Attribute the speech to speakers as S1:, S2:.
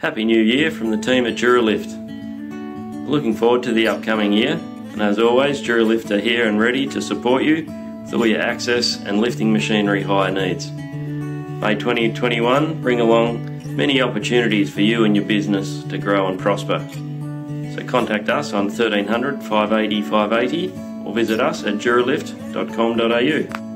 S1: Happy New Year from the team at Duralift. Looking forward to the upcoming year, and as always, Duralift are here and ready to support you with all your access and lifting machinery hire needs. May 2021 bring along many opportunities for you and your business to grow and prosper. So contact us on 1300 580 580 or visit us at duralift.com.au.